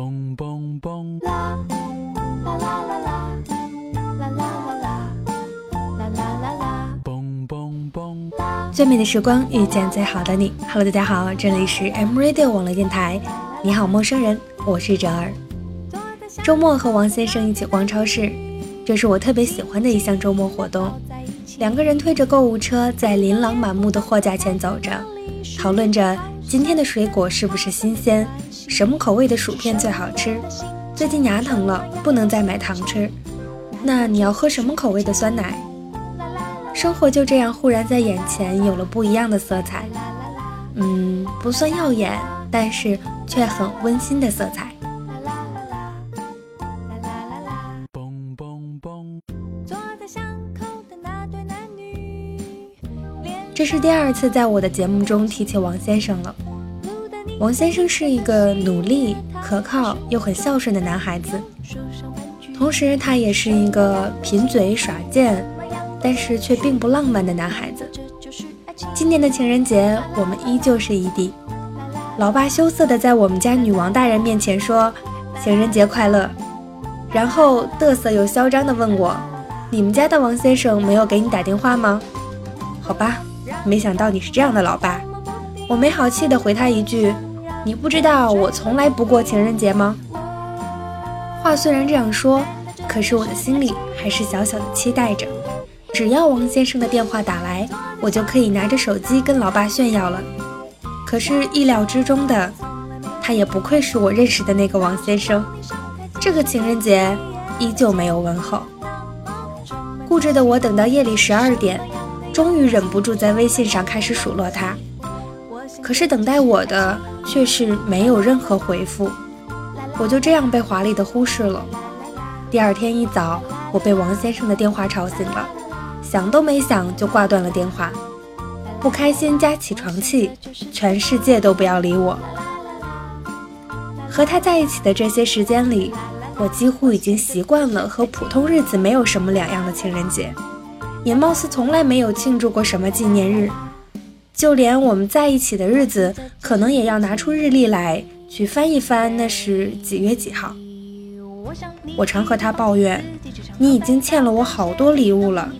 嘣嘣嘣！啦啦啦啦啦啦啦啦啦啦啦啦啦！嘣嘣嘣！最美的时光遇见最好的你。Hello，大家好，这里是 M Radio 网络电台。你好，陌生人，我是哲儿。周末和王先生一起逛超市，这是我特别喜欢的一项周末活动。两个人推着购物车，在琳琅满目的货架前走着，讨论着今天的水果是不是新鲜。什么口味的薯片最好吃？最近牙疼了，不能再买糖吃。那你要喝什么口味的酸奶？生活就这样忽然在眼前有了不一样的色彩。嗯，不算耀眼，但是却很温馨的色彩。这是第二次在我的节目中提起王先生了。王先生是一个努力、可靠又很孝顺的男孩子，同时他也是一个贫嘴耍贱，但是却并不浪漫的男孩子。今年的情人节，我们依旧是异地。老爸羞涩的在我们家女王大人面前说：“情人节快乐。”然后嘚瑟又嚣张的问我：“你们家的王先生没有给你打电话吗？”好吧，没想到你是这样的老爸。我没好气的回他一句。你不知道我从来不过情人节吗？话虽然这样说，可是我的心里还是小小的期待着。只要王先生的电话打来，我就可以拿着手机跟老爸炫耀了。可是意料之中的，他也不愧是我认识的那个王先生，这个情人节依旧没有问候。固执的我等到夜里十二点，终于忍不住在微信上开始数落他。可是等待我的。却是没有任何回复，我就这样被华丽的忽视了。第二天一早，我被王先生的电话吵醒了，想都没想就挂断了电话。不开心加起床气，全世界都不要理我。和他在一起的这些时间里，我几乎已经习惯了和普通日子没有什么两样的情人节，也貌似从来没有庆祝过什么纪念日。就连我们在一起的日子，可能也要拿出日历来去翻一翻，那是几月几号。我常和他抱怨，你已经欠了我好多礼物了，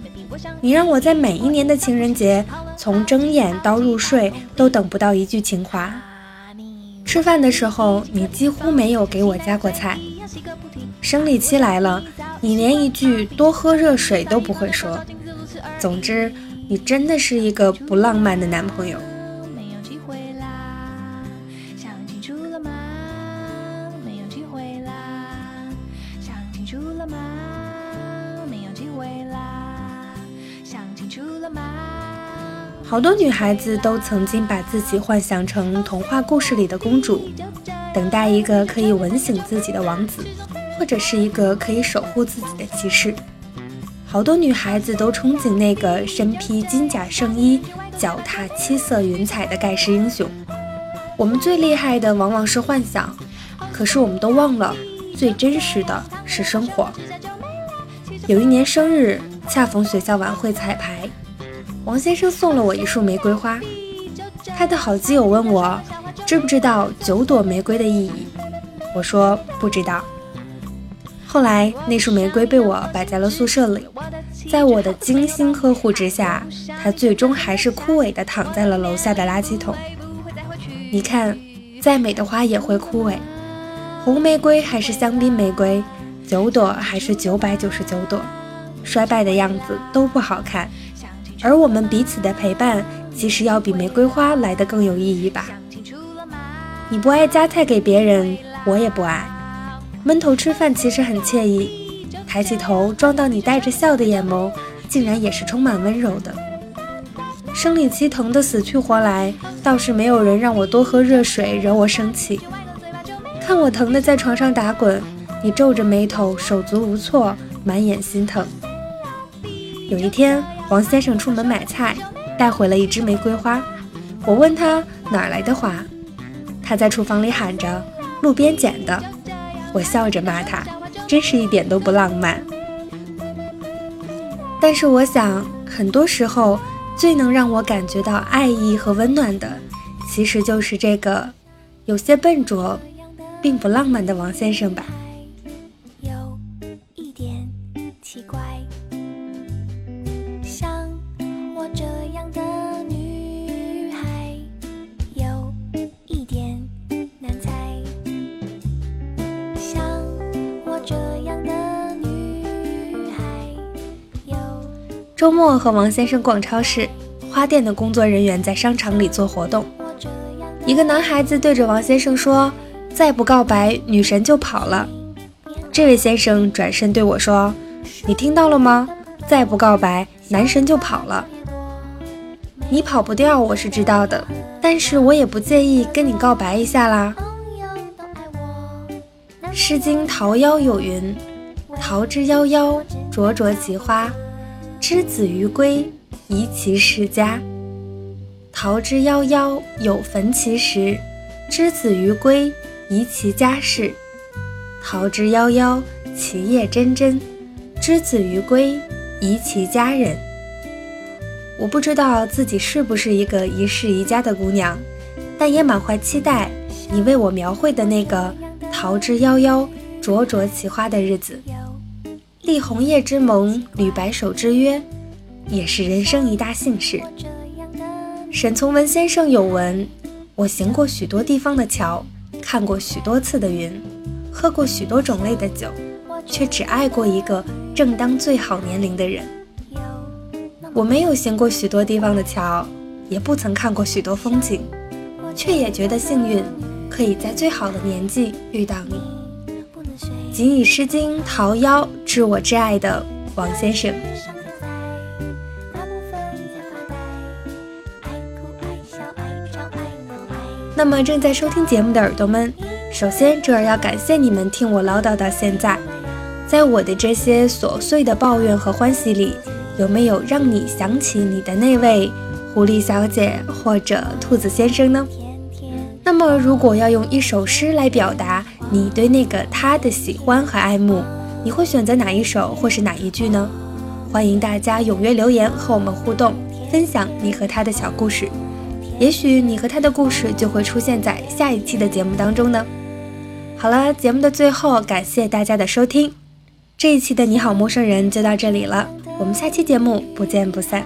你让我在每一年的情人节，从睁眼到入睡都等不到一句情话。吃饭的时候，你几乎没有给我夹过菜。生理期来了，你连一句多喝热水都不会说。总之。你真的是一个不浪漫的男朋友。好多女孩子都曾经把自己幻想成童话故事里的公主，等待一个可以吻醒自己的王子，或者是一个可以守护自己的骑士。好多女孩子都憧憬那个身披金甲圣衣、脚踏七色云彩的盖世英雄。我们最厉害的往往是幻想，可是我们都忘了，最真实的是生活。有一年生日，恰逢学校晚会彩排，王先生送了我一束玫瑰花。他的好基友问我，知不知道九朵玫瑰的意义？我说不知道。后来，那束玫瑰被我摆在了宿舍里，在我的精心呵护之下，它最终还是枯萎地躺在了楼下的垃圾桶。你看，再美的花也会枯萎，红玫瑰还是香槟玫瑰，九朵还是九百九十九朵，衰败的样子都不好看。而我们彼此的陪伴，其实要比玫瑰花来的更有意义吧？你不爱夹菜给别人，我也不爱。闷头吃饭其实很惬意，抬起头撞到你带着笑的眼眸，竟然也是充满温柔的。生理期疼得死去活来，倒是没有人让我多喝热水惹我生气。看我疼得在床上打滚，你皱着眉头手足无措，满眼心疼。有一天，王先生出门买菜，带回了一支玫瑰花。我问他哪来的花，他在厨房里喊着：“路边捡的。”我笑着骂他，真是一点都不浪漫。但是我想，很多时候最能让我感觉到爱意和温暖的，其实就是这个有些笨拙，并不浪漫的王先生吧。周末和王先生逛超市，花店的工作人员在商场里做活动。一个男孩子对着王先生说：“再不告白，女神就跑了。”这位先生转身对我说：“你听到了吗？再不告白，男神就跑了。你跑不掉，我是知道的，但是我也不介意跟你告白一下啦。”《诗经·桃夭》有云：“桃之夭夭，灼灼其花。”之子于归，宜其室家。桃之夭夭，有逢其实；之子于归，宜其家室。桃之夭夭，其叶蓁蓁；之子于归，宜其家人。我不知道自己是不是一个宜室宜家的姑娘，但也满怀期待你为我描绘的那个桃之夭夭，灼灼其花的日子。立红叶之盟，履白首之约，也是人生一大幸事。沈从文先生有文：我行过许多地方的桥，看过许多次的云，喝过许多种类的酒，却只爱过一个正当最好年龄的人。我没有行过许多地方的桥，也不曾看过许多风景，却也觉得幸运，可以在最好的年纪遇到你。仅以《诗经·桃夭》致我挚爱的王先生。那么，正在收听节目的耳朵们，首先这儿要感谢你们听我唠叨到现在。在我的这些琐碎的抱怨和欢喜里，有没有让你想起你的那位狐狸小姐或者兔子先生呢？那么，如果要用一首诗来表达你对那个他的喜欢和爱慕，你会选择哪一首或是哪一句呢？欢迎大家踊跃留言和我们互动，分享你和他的小故事。也许你和他的故事就会出现在下一期的节目当中呢。好了，节目的最后，感谢大家的收听，这一期的你好陌生人就到这里了，我们下期节目不见不散。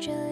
这样的。